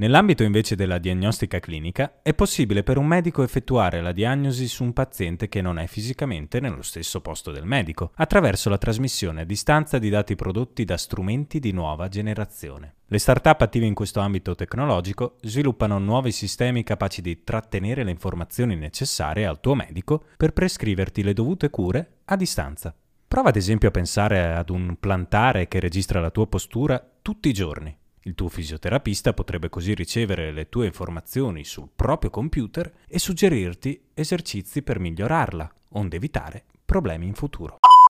Nell'ambito invece della diagnostica clinica è possibile per un medico effettuare la diagnosi su un paziente che non è fisicamente nello stesso posto del medico, attraverso la trasmissione a distanza di dati prodotti da strumenti di nuova generazione. Le start-up attive in questo ambito tecnologico sviluppano nuovi sistemi capaci di trattenere le informazioni necessarie al tuo medico per prescriverti le dovute cure a distanza. Prova ad esempio a pensare ad un plantare che registra la tua postura tutti i giorni il tuo fisioterapista potrebbe così ricevere le tue informazioni sul proprio computer e suggerirti esercizi per migliorarla, onde evitare problemi in futuro.